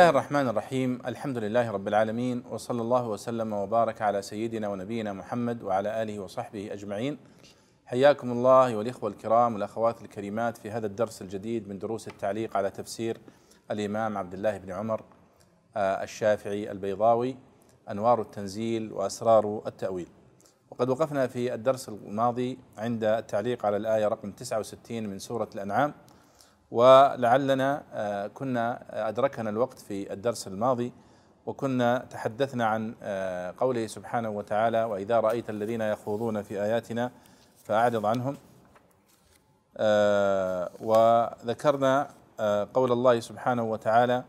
الله الرحمن الرحيم. الحمد لله رب العالمين وصلى الله وسلم وبارك على سيدنا ونبينا محمد وعلى آله وصحبه أجمعين. حياكم الله ايها الإخوة الكرام والأخوات الكريمات في هذا الدرس الجديد من دروس التعليق على تفسير الإمام عبد الله بن عمر آه، الشافعي البيضاوي أنوار التنزيل وأسرار التأويل. وقد وقفنا في الدرس الماضي عند التعليق على الآية رقم 69 من سورة الأنعام. ولعلنا آه، كنا أدركنا الوقت في الدرس الماضي وكنا تحدثنا عن آه، قوله سبحانه وتعالى وإذا رأيت الذين يخوضون في آياتنا فأعرض عنهم. آه، وذكرنا قول الله سبحانه وتعالى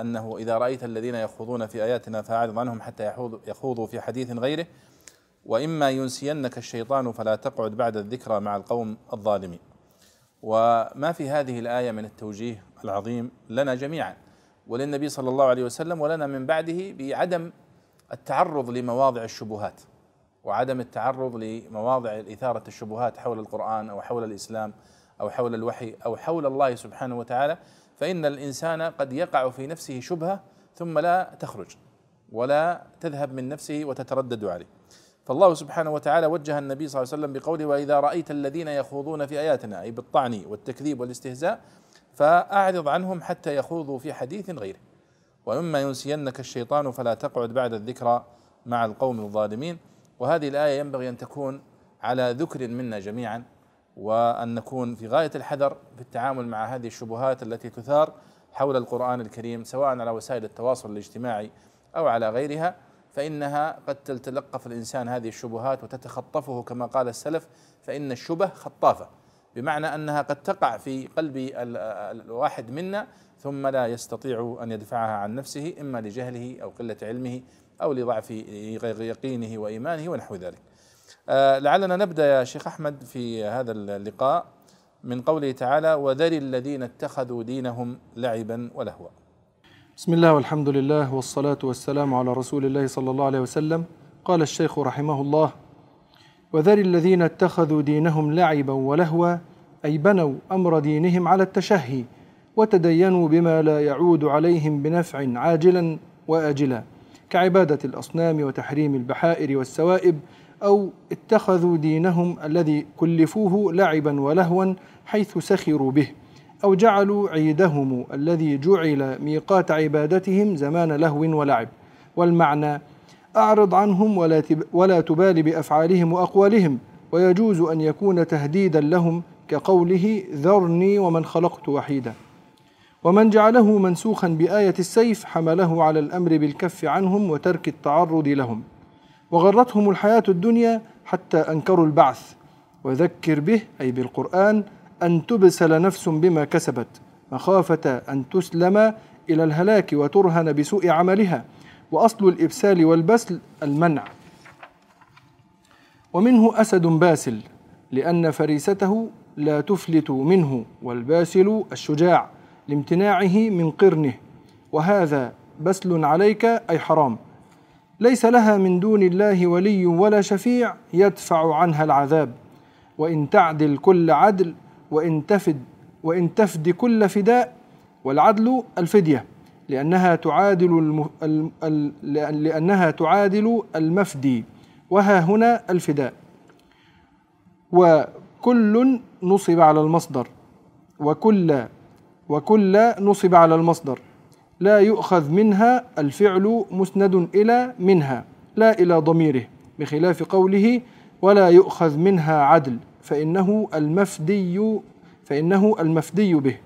أنه إذا رأيت الذين يخوضون في آياتنا فأعرض عنهم حتى يخوضوا في حديث غيره وإما ينسينك الشيطان فلا تقعد بعد الذكرى مع القوم الظالمين. وما في هذه الآية من التوجيه العظيم لنا جميعا وللنبي صلى الله عليه وسلم ولنا من بعده بعدم التعرض لمواضع الشبهات وعدم التعرض لمواضع إثارة الشبهات حول القرآن أو حول الإسلام أو حول الوحي أو حول الله سبحانه وتعالى فإن الإنسان قد يقع في نفسه شبهة ثم لا تخرج ولا تذهب من نفسه وتتردد عليه. فالله سبحانه وتعالى وجه النبي صلى الله عليه وسلم بقوله وإذا رأيت الذين يخوضون في آياتنا أي بالطعن والتكذيب والاستهزاء فأعرض عنهم حتى يخوضوا في حديث غيره. وأما ينسينك الشيطان فلا تقعد بعد الذكرى مع القوم الظالمين. وهذه الآية ينبغي أن تكون على ذكر منا جميعا وأن نكون في غاية الحذر في التعامل مع هذه الشبهات التي تثار حول القرآن الكريم سواء على وسائل التواصل الاجتماعي أو على غيرها. فإنها قد تتلقف الإنسان هذه الشبهات وتتخطفه كما قال السلف فإن الشبه خطافة. بمعنى أنها قد تقع في قلب الواحد منا ثم لا يستطيع أن يدفعها عن نفسه إما لجهله أو قلة علمه أو لضعف يقينه وإيمانه ونحو ذلك. آه، لعلنا نبدأ يا شيخ أحمد في هذا اللقاء من قوله تعالى وذر الذين اتخذوا دينهم لعبا ولهوا. بسم الله والحمد لله والصلاة والسلام على رسول الله صلى الله عليه وسلم. قال الشيخ رحمه الله وذر الذين اتخذوا دينهم لعبا ولهوا أي بنوا أمر دينهم على التشهي وتدينوا بما لا يعود عليهم بنفع عاجلا وآجلا كعبادة الأصنام وتحريم البحائر والسوائب أو اتخذوا دينهم الذي كلفوه لعبا ولهوا حيث سخروا به أو جعلوا عيدهم الذي جعل ميقات عبادتهم زمان لهو ولعب. والمعنى أعرض عنهم ولا, ولا تبال بأفعالهم وأقوالهم ويجوز أن يكون تهديدا لهم كقوله ذرني ومن خلقت وحيدا. ومن جعله منسوخا بآية السيف حمله على الأمر بالكف عنهم وترك التعرض لهم. وغرتهم الحياة الدنيا حتى أنكروا البعث. وذكر به أي بالقرآن أن تبسل نفس بما كسبت مخافة أن تسلم إلى الهلاك وترهن بسوء عملها وأصل الإبسال والبسل المنع. ومنه أسد باسل لأن فريسته لا تفلت منه والباسل الشجاع لامتناعه من قرنه. وهذا بسل عليك أي حرام. ليس لها من دون الله ولي ولا شفيع يدفع عنها العذاب. وإن تعدل كل عدل وإن تفد وإن تفد كل فداء والعدل الفدية لأنها تعادل. لأنها تعادل المفدي وها هنا الفداء وكل نصب على المصدر وكل وكل نصب على المصدر لا يؤخذ منها الفعل مسند إلى منها لا إلى ضميره بخلاف قوله ولا يؤخذ منها عدل فإنه المفدي فإنه المفدي به.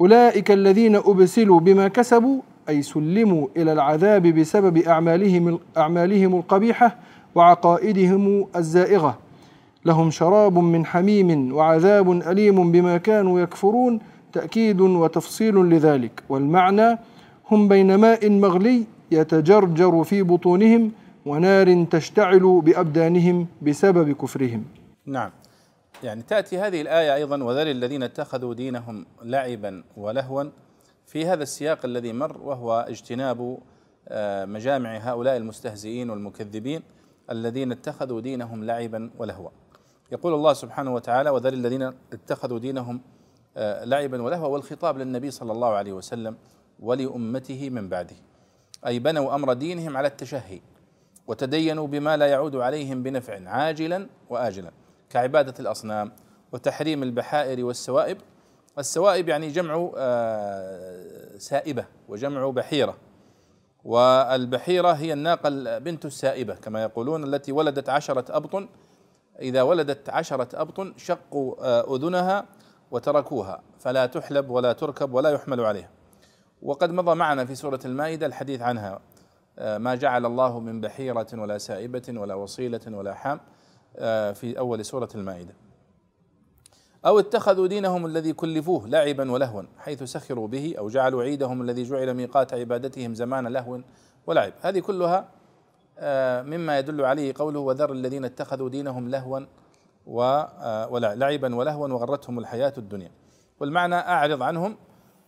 أولئك الذين أبسلوا بما كسبوا أي سلموا إلى العذاب بسبب أعمالهم أعمالهم القبيحة وعقائدهم الزائغة. لهم شراب من حميم وعذاب أليم بما كانوا يكفرون تأكيد وتفصيل لذلك. والمعنى هم بين ماء مغلي يتجرجر في بطونهم ونار تشتعل بأبدانهم بسبب كفرهم. نعم. يعني تأتي هذه الآية أيضا وذل الذين اتخذوا دينهم لعبا ولهوا. في هذا السياق الذي مر وهو اجتناب آه، مجامع هؤلاء المستهزئين والمكذبين الذين اتخذوا دينهم لعبا ولهوا. يقول الله سبحانه وتعالى وذل الذين اتخذوا دينهم آه، لعبا ولهوا. والخطاب للنبي صلى الله عليه وسلم ولأمته من بعده. أي بنوا أمر دينهم على التشهي وتدينوا بما لا يعود عليهم بنفع عاجلا وآجلا. كعبادة الأصنام وتحريم البحائر والسوائب. السوائب يعني جمع آه، سائبة وجمع بحيرة. والبحيرة هي الناقة بنت السائبة كما يقولون التي ولدت عشرة أبطن إذا ولدت عشرة أبطن شقوا آه، أذنها وتركوها فلا تحلب ولا تركب ولا يحمل عليها. وقد مضى معنا في سورة المائدة الحديث عنها آه، ما جعل الله من بحيرة ولا سائبة ولا وصيلة ولا حام. في أول سورة المائدة. أو اتخذوا دينهم الذي كلفوه لعبا ولهوا حيث سخروا به أو جعلوا عيدهم الذي جعل ميقات عبادتهم زمان لهو ولعب. هذه كلها آه، مما يدل عليه قوله وذر الذين اتخذوا دينهم لهوا ولعبا ولهوا وغرتهم الحياة الدنيا. والمعنى أعرض عنهم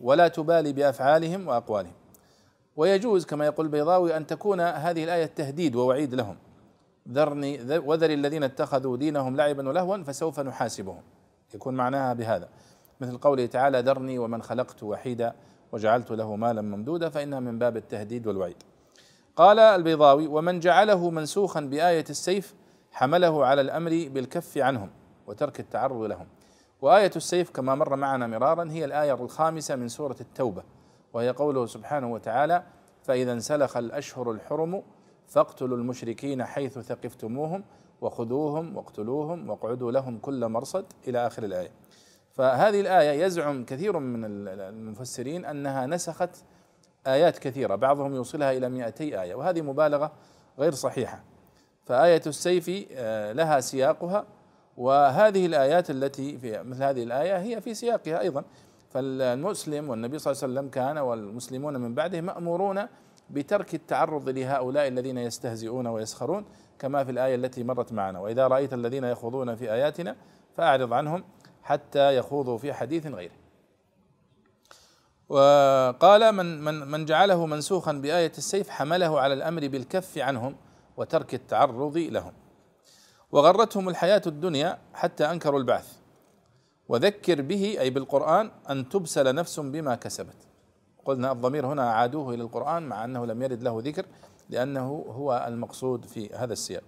ولا تبالي بأفعالهم وأقوالهم. ويجوز كما يقول البيضاوي أن تكون هذه الآية تهديد ووعيد لهم. ذرني وذر الذين اتخذوا دينهم لعبا ولهوا فسوف نحاسبهم. يكون معناها بهذا. مثل قوله تعالى ذرني ومن خلقت وحيدا وجعلت له مالا ممدودا فإنها من باب التهديد والوعيد. قال البيضاوي ومن جعله منسوخا بآية السيف حمله على الأمر بالكف عنهم وترك التعرض لهم. وآية السيف كما مر معنا مرارا هي الآية الخامسة من سورة التوبة وهي قوله سبحانه وتعالى فإذا انسلخ الأشهر الحرم فاقتلوا المشركين حيث ثقفتموهم وخذوهم واقتلوهم واقعدوا لهم كل مرصد إلى آخر الآية. فهذه الآية يزعم كثير من المفسرين أنها نسخت آيات كثيرة بعضهم يوصلها إلى 200 آية وهذه مبالغة غير صحيحة. فآية السيف آه، لها سياقها وهذه الآيات التي في مثل هذه الآية هي في سياقها أيضا. فالمسلم والنبي صلى الله عليه وسلم كان والمسلمون من بعده مأمورون بترك التعرض لهؤلاء الذين يستهزئون ويسخرون كما في الآية التي مرت معنا. وإذا رأيت الذين يخوضون في آياتنا فأعرض عنهم حتى يخوضوا في حديث غيره. وقال من من من جعله منسوخا بآية السيف حمله على الأمر بالكف عنهم وترك التعرض لهم. وغرتهم الحياة الدنيا حتى أنكروا البعث. وذكر به أي بالقرآن أن تبسل نفس بما كسبت. قلنا الضمير هنا عادوه إلى القرآن مع أنه لم يرد له ذكر لأنه هو المقصود في هذا السياق.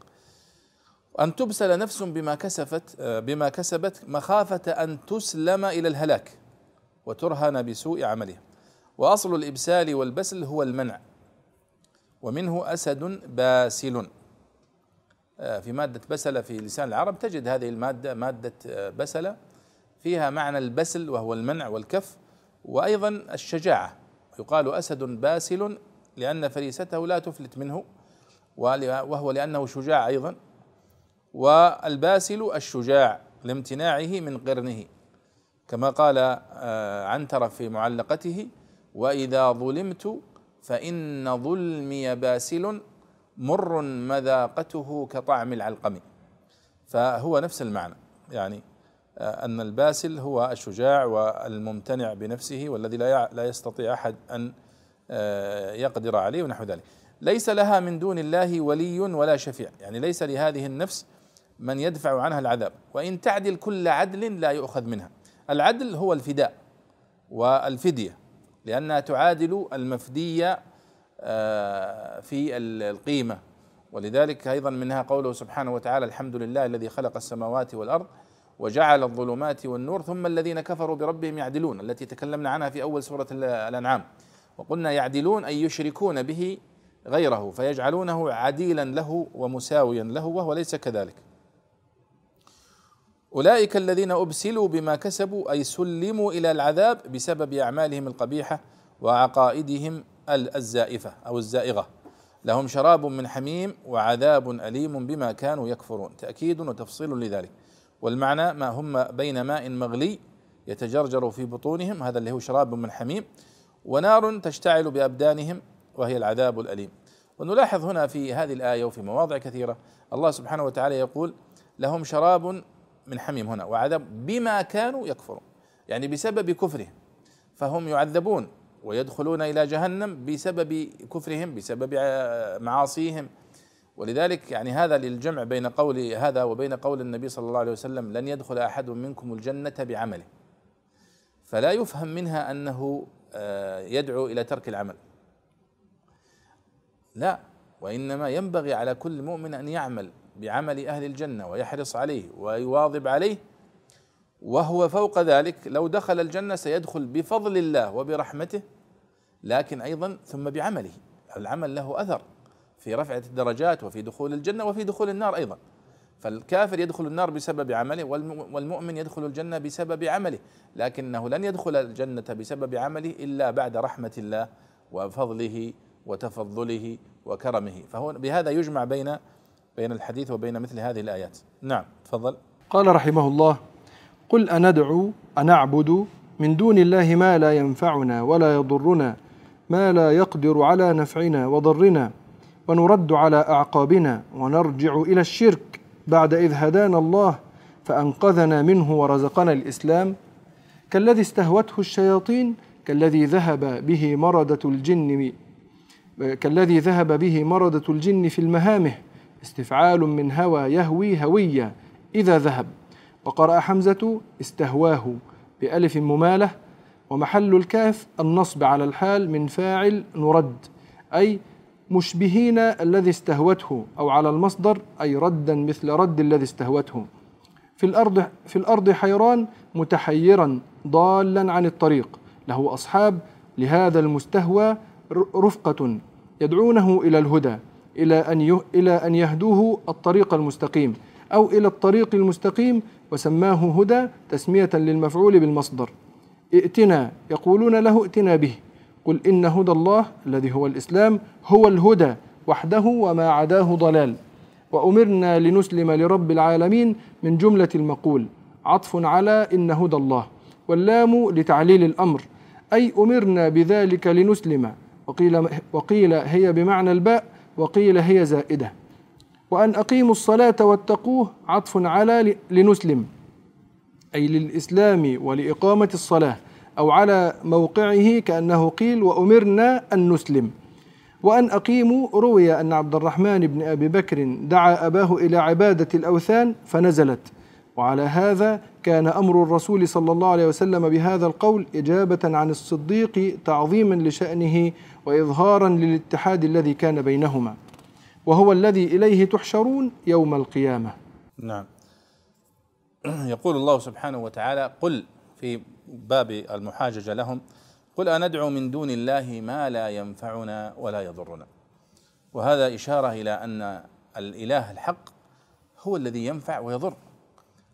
أن تبسل نفس بما كسبت بما كسبت مخافة أن تسلم إلى الهلاك وترهن بسوء عملها وأصل الإبسال والبسل هو المنع. ومنه أسد باسل. في مادة بسل في لسان العرب تجد هذه المادة مادة بسل فيها معنى البسل وهو المنع والكف وأيضا الشجاعة. يقال أسد باسل لأن فريسته لا تفلت منه وهو لأنه شجاع أيضا. والباسل الشجاع لامتناعه من قرنه كما قال آه، عنترة في معلقته وإذا ظلمت فإن ظلمي باسل مر مذاقته كطعم العلقم. فهو نفس المعنى يعني أن الباسل هو الشجاع والممتنع بنفسه والذي لا لا يستطيع أحد أن آه، يقدر عليه ونحو ذلك. ليس لها من دون الله ولي ولا شفيع. يعني ليس لهذه النفس من يدفع عنها العذاب. وإن تعدل كل عدل لا يؤخذ منها. العدل هو الفداء والفدية لأنها تعادل المفدية آه، في القيمة. ولذلك أيضا منها قوله سبحانه وتعالى الحمد لله الذي خلق السماوات والأرض وجعل الظلمات والنور ثم الذين كفروا بربهم يعدلون التي تكلمنا عنها في أول سورة الأنعام. وقلنا يعدلون أي يشركون به غيره فيجعلونه عديلا له ومساويا له وهو ليس كذلك. أولئك الذين أبسلوا بما كسبوا أي سلموا إلى العذاب بسبب أعمالهم القبيحة وعقائدهم الزائفة أو الزائغة. لهم شراب من حميم وعذاب أليم بما كانوا يكفرون. تأكيد وتفصيل لذلك. والمعنى ما هم بين ماء مغلي يتجرجر في بطونهم هذا اللي هو شراب من حميم ونار تشتعل بأبدانهم وهي العذاب الأليم. ونلاحظ هنا في هذه الآية وفي مواضع كثيرة الله سبحانه وتعالى يقول لهم شراب من حميم هنا وعذاب بما كانوا يكفرون يعني بسبب كفرهم فهم يعذبون ويدخلون إلى جهنم بسبب كفرهم بسبب معاصيهم ولذلك يعني هذا للجمع بين قول هذا وبين قول النبي صلى الله عليه وسلم لن يدخل أحد منكم الجنة بعمله. فلا يفهم منها أنه آه، يدعو إلى ترك العمل. لا وإنما ينبغي على كل مؤمن أن يعمل بعمل أهل الجنة ويحرص عليه ويواظب عليه وهو فوق ذلك. لو دخل الجنة سيدخل بفضل الله وبرحمته لكن أيضا ثم بعمله. العمل له أثر. في رفعه الدرجات وفي دخول الجنة وفي دخول النار أيضا. فالكافر يدخل النار بسبب عمله والمؤمن يدخل الجنة بسبب عمله لكنه لن يدخل الجنة بسبب عمله إلا بعد رحمة الله وفضله وتفضله وكرمه. فهو بهذا يجمع بين بين الحديث وبين مثل هذه الآيات. نعم تفضل. قال رحمه الله قل أندعو أنعبد من دون الله ما لا ينفعنا ولا يضرنا ما لا يقدر على نفعنا وضرنا ونرد على أعقابنا ونرجع إلى الشرك بعد إذ هدانا الله فأنقذنا منه ورزقنا الإسلام كالذي استهوته الشياطين كالذي ذهب به مردة الجن كالذي ذهب به مردة الجن في المهامه استفعال من هوى يهوي هوية إذا ذهب. وقرأ حمزة استهواه بألف ممالة ومحل الكاف النصب على الحال من فاعل نرد أي مشبهين الذي استهوته أو على المصدر أي ردا مثل رد الذي استهوته. في الأرض في الأرض حيران متحيرا ضالا عن الطريق. له أصحاب لهذا المستهوى رفقة يدعونه إلى الهدى إلى أن إلى أن يهدوه الطريق المستقيم أو إلى الطريق المستقيم وسماه هدى تسمية للمفعول بالمصدر. ائتنا يقولون له ائتنا به. قل إن هدى الله الذي هو الإسلام هو الهدى وحده وما عداه ضلال. وأمرنا لنسلم لرب العالمين من جملة المقول عطف على إن هدى الله واللام لتعليل الأمر. أي أمرنا بذلك لنسلم. وقيل, وقيل هي بمعنى الباء وقيل هي زائدة. وأن أقيموا الصلاة واتقوه عطف على لنسلم. أي للإسلام ولإقامة الصلاة. أو على موقعه كأنه قيل وأمرنا أن نسلم. وأن أقيموا روي أن عبد الرحمن بن أبي بكر دعا أباه إلى عبادة الأوثان فنزلت. وعلى هذا كان أمر الرسول صلى الله عليه وسلم بهذا القول إجابة عن الصديق تعظيما لشأنه وإظهارا للاتحاد الذي كان بينهما. وهو الذي إليه تحشرون يوم القيامة. نعم. يقول الله سبحانه وتعالى قل في باب المحاججة لهم. قل أندعو من دون الله ما لا ينفعنا ولا يضرنا. وهذا إشارة إلى أن الإله الحق هو الذي ينفع ويضر.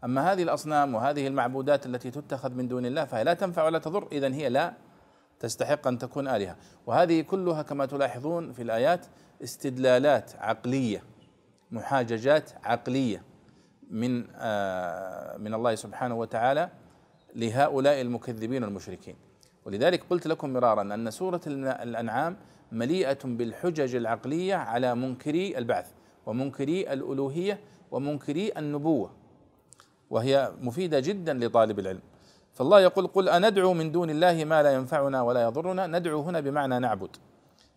أما هذه الأصنام وهذه المعبودات التي تتخذ من دون الله فهي لا تنفع ولا تضر إذا هي لا تستحق أن تكون آلهة. وهذه كلها كما تلاحظون في الآيات استدلالات عقلية محاججات عقلية من آه من الله سبحانه وتعالى لهؤلاء المكذبين المشركين ولذلك قلت لكم مرارا أن سورة الأنعام مليئة بالحجج العقلية على منكري البعث ومنكري الألوهية ومنكري النبوة. وهي مفيدة جدا لطالب العلم. فالله يقول قل أندعو من دون الله ما لا ينفعنا ولا يضرنا؟ ندعو هنا بمعنى نعبد.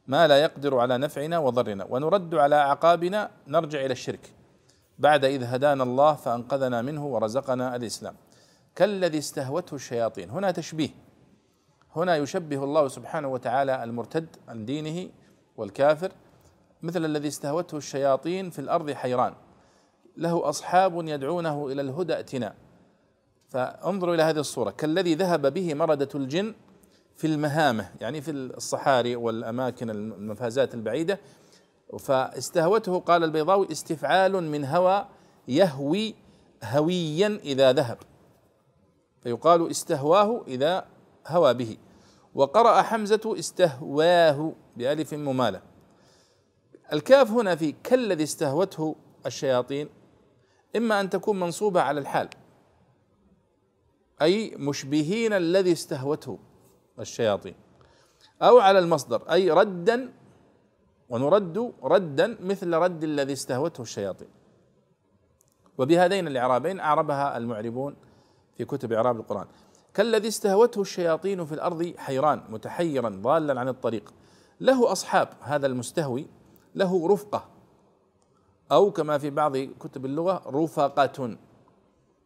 ما لا يقدر على نفعنا وضرنا. ونرد على أعقابنا نرجع إلى الشرك. بعد إذ هدانا الله فأنقذنا منه ورزقنا الإسلام. كالذي استهوته الشياطين. هنا تشبيه. هنا يشبه الله سبحانه وتعالى المرتد عن دينه والكافر مثل الذي استهوته الشياطين في الأرض حيران. له أصحاب يدعونه إلى الهدى ائتنا فانظروا إلى هذه الصورة. كالذي ذهب به مرده الجن في المهامة يعني في الصحاري والأماكن المفازات البعيدة. فاستهوته قال البيضاوي استفعال من هوى يهوي هويا إذا ذهب. فيقال استهواه إذا هوى به. وقرأ حمزة استهواه بألف ممالة. الكاف هنا في كالذي استهوته الشياطين إما أن تكون منصوبة على الحال أي مشبهين الذي استهوته الشياطين أو على المصدر أي ردا ونرد ردا مثل رد الذي استهوته الشياطين. وبهذين الإعرابين أعربها المعربون في كتب إعراب القرآن. كالذي استهوته الشياطين في الأرض حيران متحيرا ضالا عن الطريق. له أصحاب هذا المستهوي له رفقة. أو كما في بعض كتب اللغة رفقة.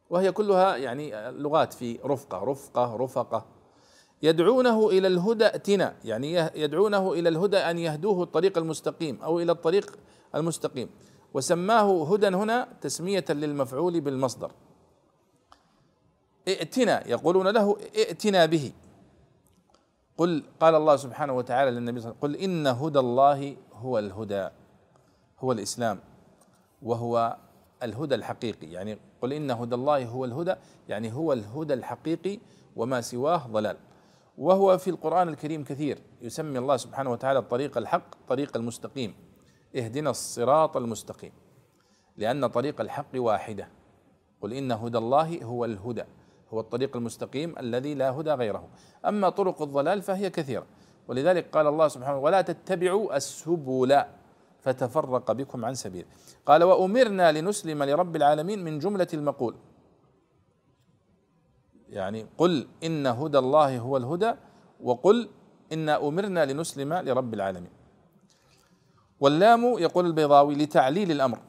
وهي كلها يعني لغات في رفقة رفقة رفقة. يدعونه إلى الهدى ائتنا يعني يدعونه إلى الهدى أن يهدوه الطريق المستقيم أو إلى الطريق المستقيم. وسماه هدى هنا تسمية للمفعول بالمصدر. ائتنا يقولون له ائتنا به. قل قال الله سبحانه وتعالى للنبي صلى الله عليه وسلم قل إن هدى الله هو الهدى هو الإسلام وهو الهدى الحقيقي. يعني قل إن هدى الله هو الهدى يعني هو الهدى الحقيقي وما سواه ضلال. وهو في القرآن الكريم كثير يسمي الله سبحانه وتعالى الطريق الحق طريق المستقيم. اهدنا الصراط المستقيم لأن طريق الحق واحدة. قل إن هدى الله هو الهدى. هو الطريق المستقيم الذي لا هدى غيره. أما طرق الضلال فهي كثيرة. ولذلك قال الله سبحانه ولا تتبعوا السبل فتفرق بكم عن سبيله قال وأمرنا لنسلم لرب العالمين من جملة المقول. يعني قل إن هدى الله هو الهدى وقل انا أمرنا لنسلم لرب العالمين. واللام يقول البيضاوي لتعليل الأمر.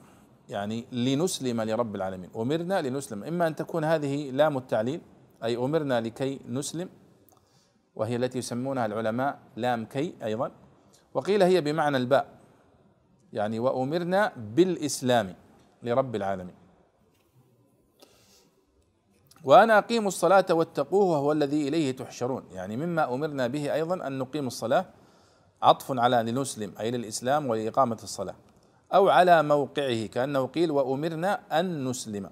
يعني لنسلم لرب العالمين. أمرنا لنسلم. إما أن تكون هذه لام التعليل أي أمرنا لكي نسلم وهي التي يسمونها العلماء لام كي أيضا. وقيل هي بمعنى الباء يعني وأمرنا بالإسلام لرب العالمين. وأنا أقيم الصلاة واتقوه وهو الذي إليه تحشرون. يعني مما أمرنا به أيضا أن نقيم الصلاة عطف على لنسلم أي للإسلام ولإقامة الصلاة. أو على موقعه كأنه قيل وأمرنا أن نسلم.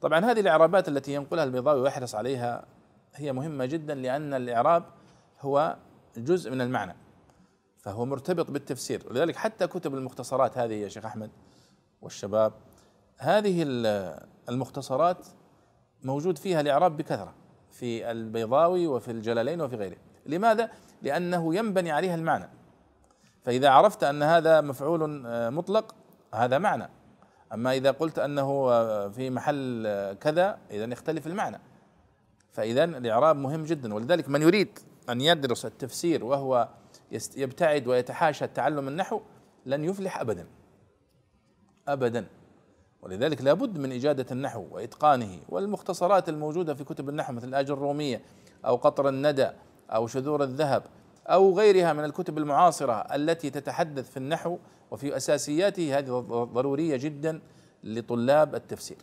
طبعا هذه الإعرابات التي ينقلها البيضاوي ويحرص عليها هي مهمة جدا لأن الإعراب هو جزء من المعنى فهو مرتبط بالتفسير. ولذلك حتى كتب المختصرات هذه يا شيخ أحمد والشباب هذه المختصرات موجود فيها الإعراب بكثرة في البيضاوي وفي الجلالين وفي غيره. لماذا؟ لأنه ينبني عليها المعنى. فإذا عرفت أن هذا مفعول مطلق هذا معنى. أما إذا قلت أنه في محل كذا اذا يختلف المعنى. فاذا الإعراب مهم جدا. ولذلك من يريد أن يدرس التفسير وهو يبتعد ويتحاشى تعلم النحو لن يفلح ابدا. ابدا. ولذلك لابد من إجادة النحو وإتقانه. والمختصرات الموجودة في كتب النحو مثل الآج الرومية أو قطر الندى أو شذور الذهب أو غيرها من الكتب المعاصرة التي تتحدث في النحو وفي أساسياته هذه ضرورية جدا لطلاب التفسير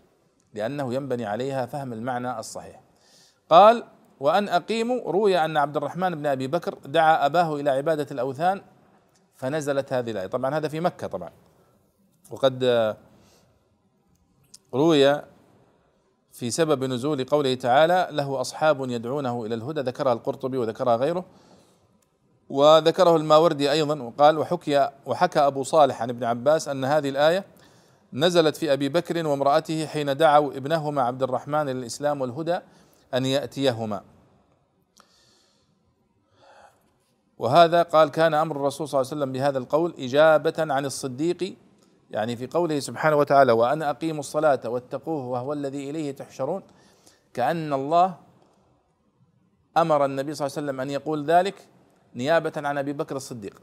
لأنه ينبني عليها فهم المعنى الصحيح. قال وأن أقيموا روي أن عبد الرحمن بن أبي بكر دعا أباه إلى عبادة الأوثان فنزلت هذه الآية. طبعا هذا في مكة طبعا. وقد روي في سبب نزول قوله تعالى له أصحاب يدعونه إلى الهدى ذكرها القرطبي وذكرها غيره. وذكره الماوردي أيضا وقال وحكي وحكى أبو صالح عن ابن عباس أن هذه الآية نزلت في أبي بكر وامرأته حين دعوا ابنهما عبد الرحمن للإسلام والهدى أن يأتيهما. وهذا قال كان أمر الرسول صلى الله عليه وسلم بهذا القول إجابة عن الصديق يعني في قوله سبحانه وتعالى وأنا اقيم الصلاة واتقوه وهو الذي إليه تحشرون. كأن الله أمر النبي صلى الله عليه وسلم أن يقول ذلك نيابة عن أبي بكر الصديق.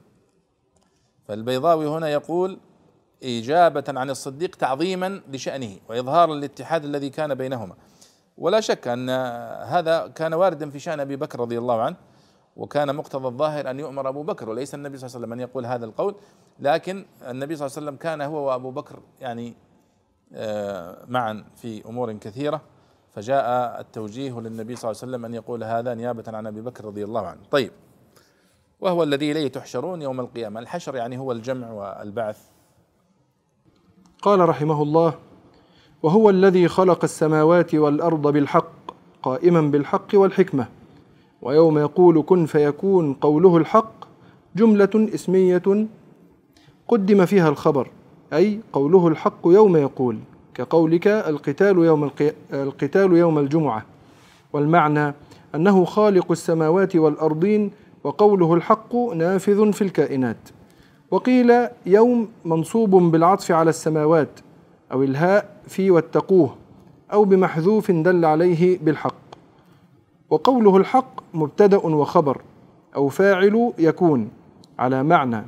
فالبيضاوي هنا يقول إجابة عن الصديق تعظيما لشأنه واظهارا للاتحاد الذي كان بينهما. ولا شك أن هذا كان واردا في شأن أبي بكر رضي الله عنه وكان مقتضى الظاهر أن يؤمر أبو بكر وليس النبي صلى الله عليه وسلم أن يقول هذا القول لكن النبي صلى الله عليه وسلم كان هو وأبو بكر يعني آه، معا في أمور كثيرة. فجاء التوجيه للنبي صلى الله عليه وسلم أن يقول هذا نيابة عن أبي بكر رضي الله عنه. طيب. وهو الذي إليه تحشرون يوم القيامة الحشر يعني هو الجمع والبعث قال رحمه الله وهو الذي خلق السماوات والأرض بالحق قائما بالحق والحكمة ويوم يقول كن فيكون قوله الحق جملة اسمية قدم فيها الخبر أي قوله الحق يوم يقول كقولك القتال يوم. القتال يوم الجمعة والمعنى أنه خالق السماوات والأرضين وقوله الحق نافذ في الكائنات. وقيل يوم منصوب بالعطف على السماوات أو الهاء في واتقوه أو بمحذوف دل عليه بالحق. وقوله الحق مبتدأ وخبر أو فاعل يكون على معنى.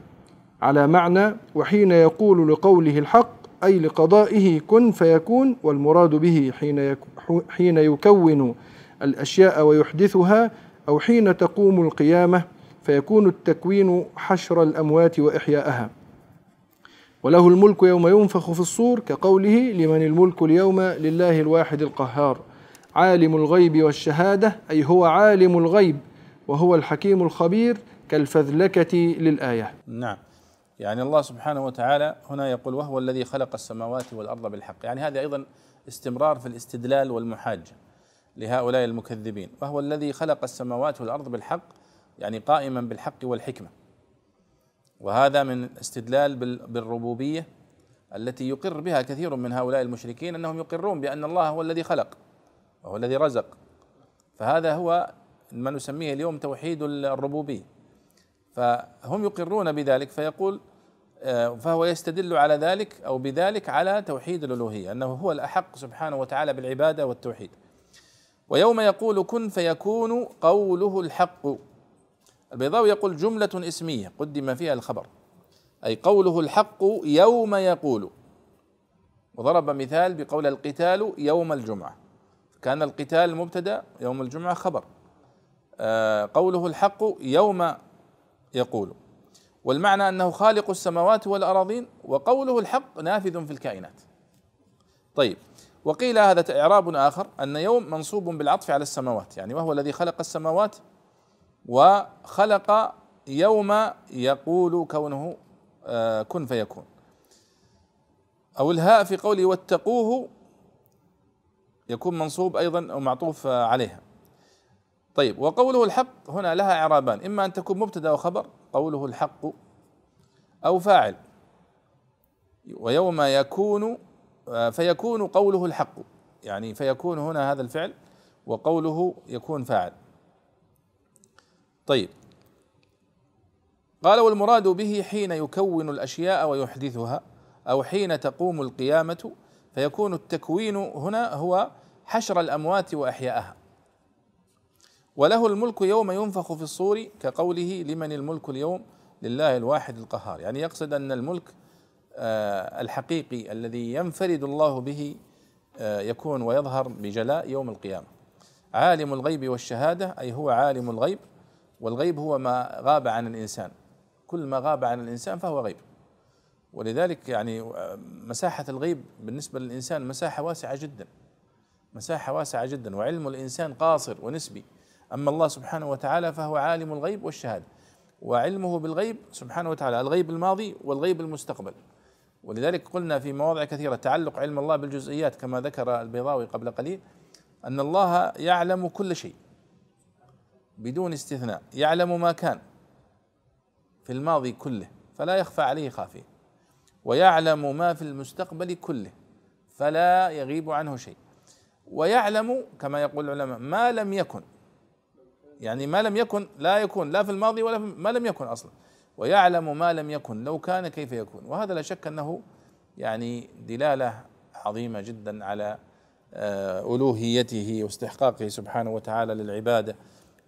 على معنى وحين يقول لقوله الحق أي لقضائه كن فيكون والمراد به حين حين يكون الأشياء ويحدثها أو حين تقوم القيامة فيكون التكوين حشر الأموات وإحياءها. وله الملك يوم ينفخ في الصور كقوله لمن الملك اليوم لله الواحد القهار عالم الغيب والشهادة أي هو عالم الغيب وهو الحكيم الخبير كالفذلكة للآية. نعم. يعني الله سبحانه وتعالى هنا يقول وهو الذي خلق السماوات والأرض بالحق. يعني هذا أيضا استمرار في الاستدلال والمحاجة لهؤلاء المكذبين وهو الذي خلق السماوات والأرض بالحق يعني قائما بالحق والحكمة. وهذا من استدلال بالربوبية التي يقر بها كثير من هؤلاء المشركين أنهم يقرون بأن الله هو الذي خلق وهو الذي رزق. فهذا هو ما نسميه اليوم توحيد الربوبية. فهم يقرون بذلك فيقول آه، فهو يستدل على ذلك أو بذلك على توحيد الألوهية أنه هو الأحق سبحانه وتعالى بالعبادة والتوحيد. ويوم يقول كن فيكون قوله الحق. البيضاوي يقول جملة اسمية قدم فيها الخبر. أي قوله الحق يوم يقول. وضرب مثال بقول القتال يوم الجمعة. كان القتال مبتدا يوم الجمعة خبر. آه، قوله الحق يوم يقول. والمعنى أنه خالق السماوات والأراضين وقوله الحق نافذ في الكائنات. طيب وقيل هذا إعراب آخر أن يوم منصوب بالعطف على السماوات يعني وهو الذي خلق السماوات وخلق يوم يقول كونه آه، كن فيكون. أو الهاء في قوله واتقوه يكون منصوب أيضا أو معطوف عليها. طيب وقوله الحق هنا لها إعرابان إما أن تكون مبتدأ وخبر قوله الحق أو فاعل. ويوم يكون فيكون قوله الحق. يعني فيكون هنا هذا الفعل وقوله يكون فاعل. طيب. قال والمراد به حين يكون الأشياء ويحدثها أو حين تقوم القيامة فيكون التكوين هنا هو حشر الأموات وأحياءها. وله الملك يوم ينفخ في الصور كقوله لمن الملك اليوم؟ لله الواحد القهار. يعني يقصد أن الملك آه، الحقيقي الذي ينفرد الله به آه، يكون ويظهر بجلاء يوم القيامة. عالم الغيب والشهادة أي هو عالم الغيب والغيب هو ما غاب عن الإنسان. كل ما غاب عن الإنسان فهو غيب. ولذلك يعني آه، مساحة الغيب بالنسبة للإنسان مساحة واسعة جدا. مساحة واسعة جدا وعلم الإنسان قاصر ونسبي. أما الله سبحانه وتعالى فهو عالم الغيب والشهادة. وعلمه بالغيب سبحانه وتعالى الغيب الماضي والغيب المستقبل. ولذلك قلنا في مواضع كثيرة تعلق علم الله بالجزئيات كما ذكر البيضاوي قبل قليل أن الله يعلم كل شيء بدون استثناء يعلم ما كان في الماضي كله فلا يخفى عليه خافية. ويعلم ما في المستقبل كله فلا يغيب عنه شيء. ويعلم كما يقول العلماء ما لم يكن يعني ما لم يكن لا يكون لا في الماضي ولا في ما لم يكن أصلا. ويعلم ما لم يكن لو كان كيف يكون. وهذا لا شك أنه يعني دلالة عظيمة جدا على آه، ألوهيته واستحقاقه سبحانه وتعالى للعبادة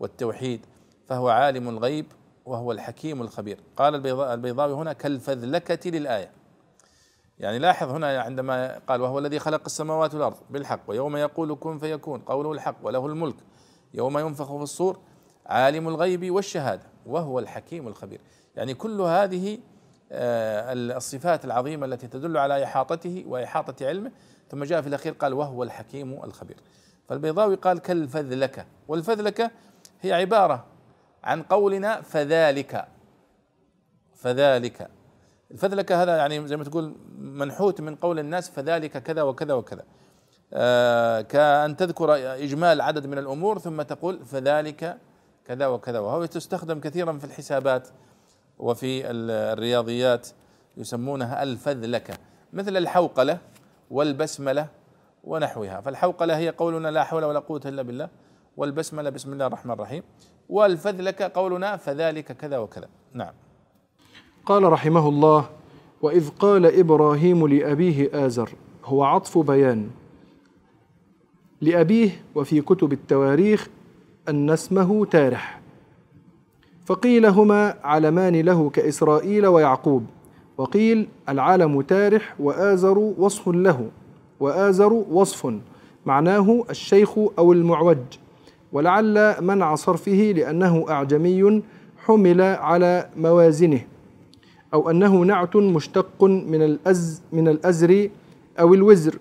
والتوحيد. فهو عالم الغيب وهو الحكيم الخبير. قال البيضاوي هنا كالفذلكة للآية. يعني لاحظ هنا عندما قال وهو الذي خلق السماوات والأرض بالحق ويوم يقول كن فيكون قوله الحق وله الملك. يوم ينفخ في الصور عالم الغيب والشهادة وهو الحكيم الخبير. يعني كل هذه آه، الصفات العظيمة التي تدل على إحاطته وإحاطة علمه ثم جاء في الأخير قال وهو الحكيم الخبير. فالبيضاوي قال كالفذلكه والفذلكه هي عبارة عن قولنا فذلك فذلك. الفذلكه هذا يعني زي ما تقول منحوت من قول الناس فذلك كذا وكذا وكذا. آه، كأن تذكر إجمال عدد من الأمور ثم تقول فذلك كذا وكذا. وهو تستخدم كثيرا في الحسابات وفي الرياضيات يسمونها الفذلكة مثل الحوقلة والبسملة ونحوها. فالحوقلة هي قولنا لا حول ولا قوة إلا بالله والبسملة بسم الله الرحمن الرحيم والفذلكة قولنا فذلك كذا وكذا. نعم. قال رحمه الله وإذ قال إبراهيم لأبيه آزر هو عطف بيان. لأبيه وفي كتب التواريخ أن اسمه تارح. فقيل هما علمان له كإسرائيل ويعقوب وقيل العالم تارح وآزر وصف له وآزر وصف معناه الشيخ أو المعوج ولعل منع صرفه لأنه أعجمي حمل على موازنه أو أنه نعت مشتق من الأز من الأزر أو الوزر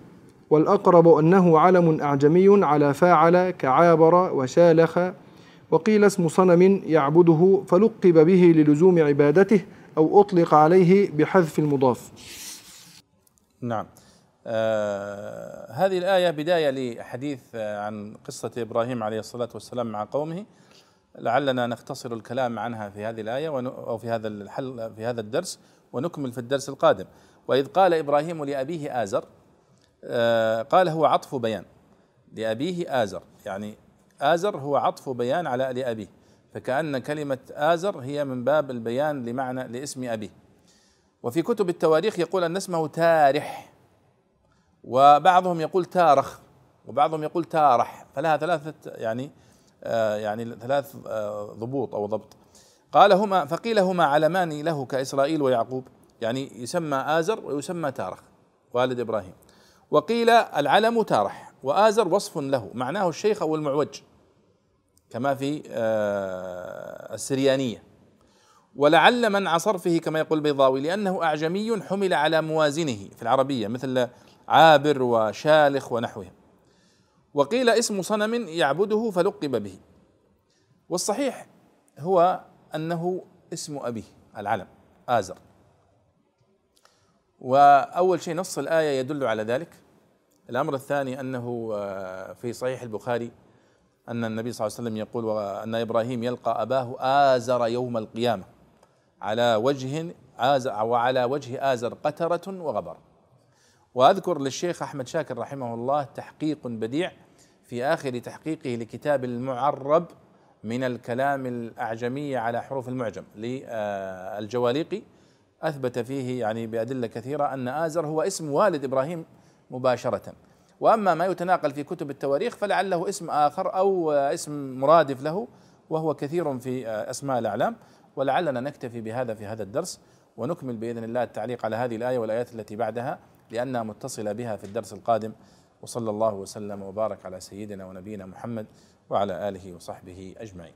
والأقرب أنه علم أعجمي على فاعل كعابر وشالخ وقيل اسم صنم يعبده فلقب به للزوم عبادته أو أطلق عليه بحذف المضاف. نعم. آه هذه الآية بداية لحديث عن قصة إبراهيم عليه الصلاة والسلام مع قومه. لعلنا نختصر الكلام عنها في هذه الآية أو في هذا الحل في هذا الدرس ونكمل في الدرس القادم. وإذ قال إبراهيم لأبيه آزر آه قال هو عطف بيان. لأبيه آزر يعني آزر هو عطف بيان على لأبيه فكأن كلمة آزر هي من باب البيان لمعنى لاسم أبيه. وفي كتب التواريخ يقول أن اسمه تارح وبعضهم يقول تارخ وبعضهم يقول تارح فلها ثلاثة يعني آه يعني ثلاث آه ضبوط أو ضبط. قال هما فقيل هما علمان له كإسرائيل ويعقوب يعني يسمى آزر ويسمى تارخ والد إبراهيم. وقيل العلم تارح وآزر وصف له معناه الشيخ أو المعوج. كما في آه السريانية. ولعل منع صرفه كما يقول البيضاوي لأنه أعجمي حمل على موازنه في العربية مثل عابر وشالخ ونحوهم. وقيل اسم صنم يعبده فلقب به. والصحيح هو أنه اسم أبيه العلم آزر. وأول شيء نص الآية يدل على ذلك. الأمر الثاني أنه آه، في صحيح البخاري أن النبي صلى الله عليه وسلم يقول وأن إبراهيم يلقى أباه آزر يوم القيامة على وجه آزر وعلى وجه آزر قترة وغبر. وأذكر للشيخ أحمد شاكر رحمه الله تحقيق بديع في آخر تحقيقه لكتاب المعرب من الكلام الأعجمي على حروف المعجم للجواليقي أثبت فيه يعني بأدلة كثيرة أن آزر هو اسم والد إبراهيم مباشرة. وأما ما يتناقل في كتب التواريخ فلعله اسم آخر أو اسم مرادف له وهو كثير في أسماء الأعلام. ولعلنا نكتفي بهذا في هذا الدرس ونكمل بإذن الله التعليق على هذه الآية والآيات التي بعدها لانها متصلة بها في الدرس القادم. وصلى الله وسلم وبارك على سيدنا ونبينا محمد وعلى آله وصحبه أجمعين.